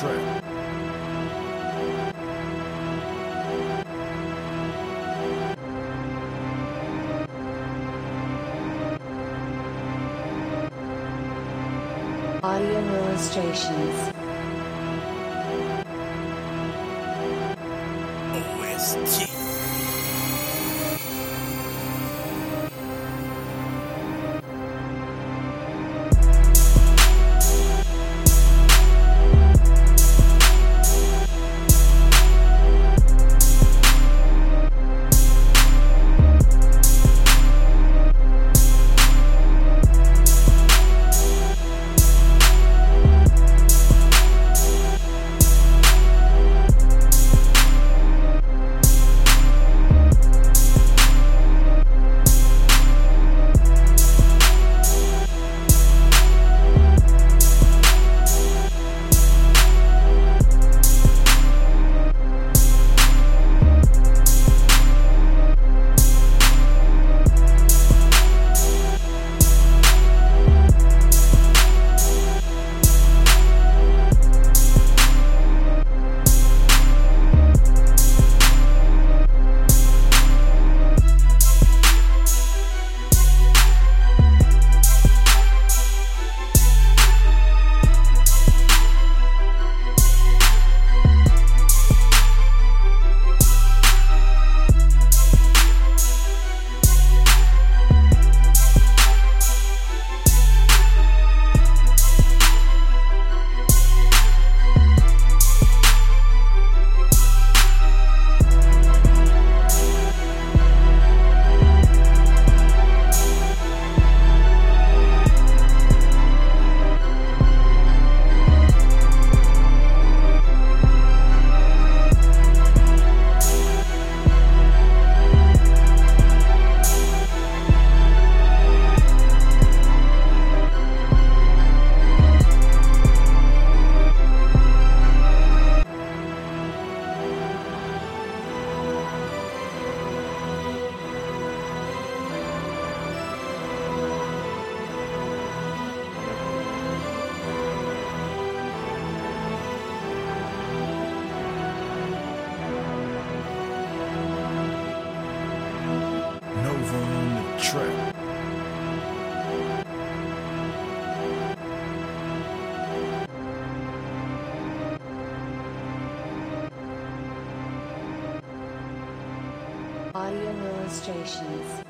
trap. Audio illustrations. OST. Audio illustrations.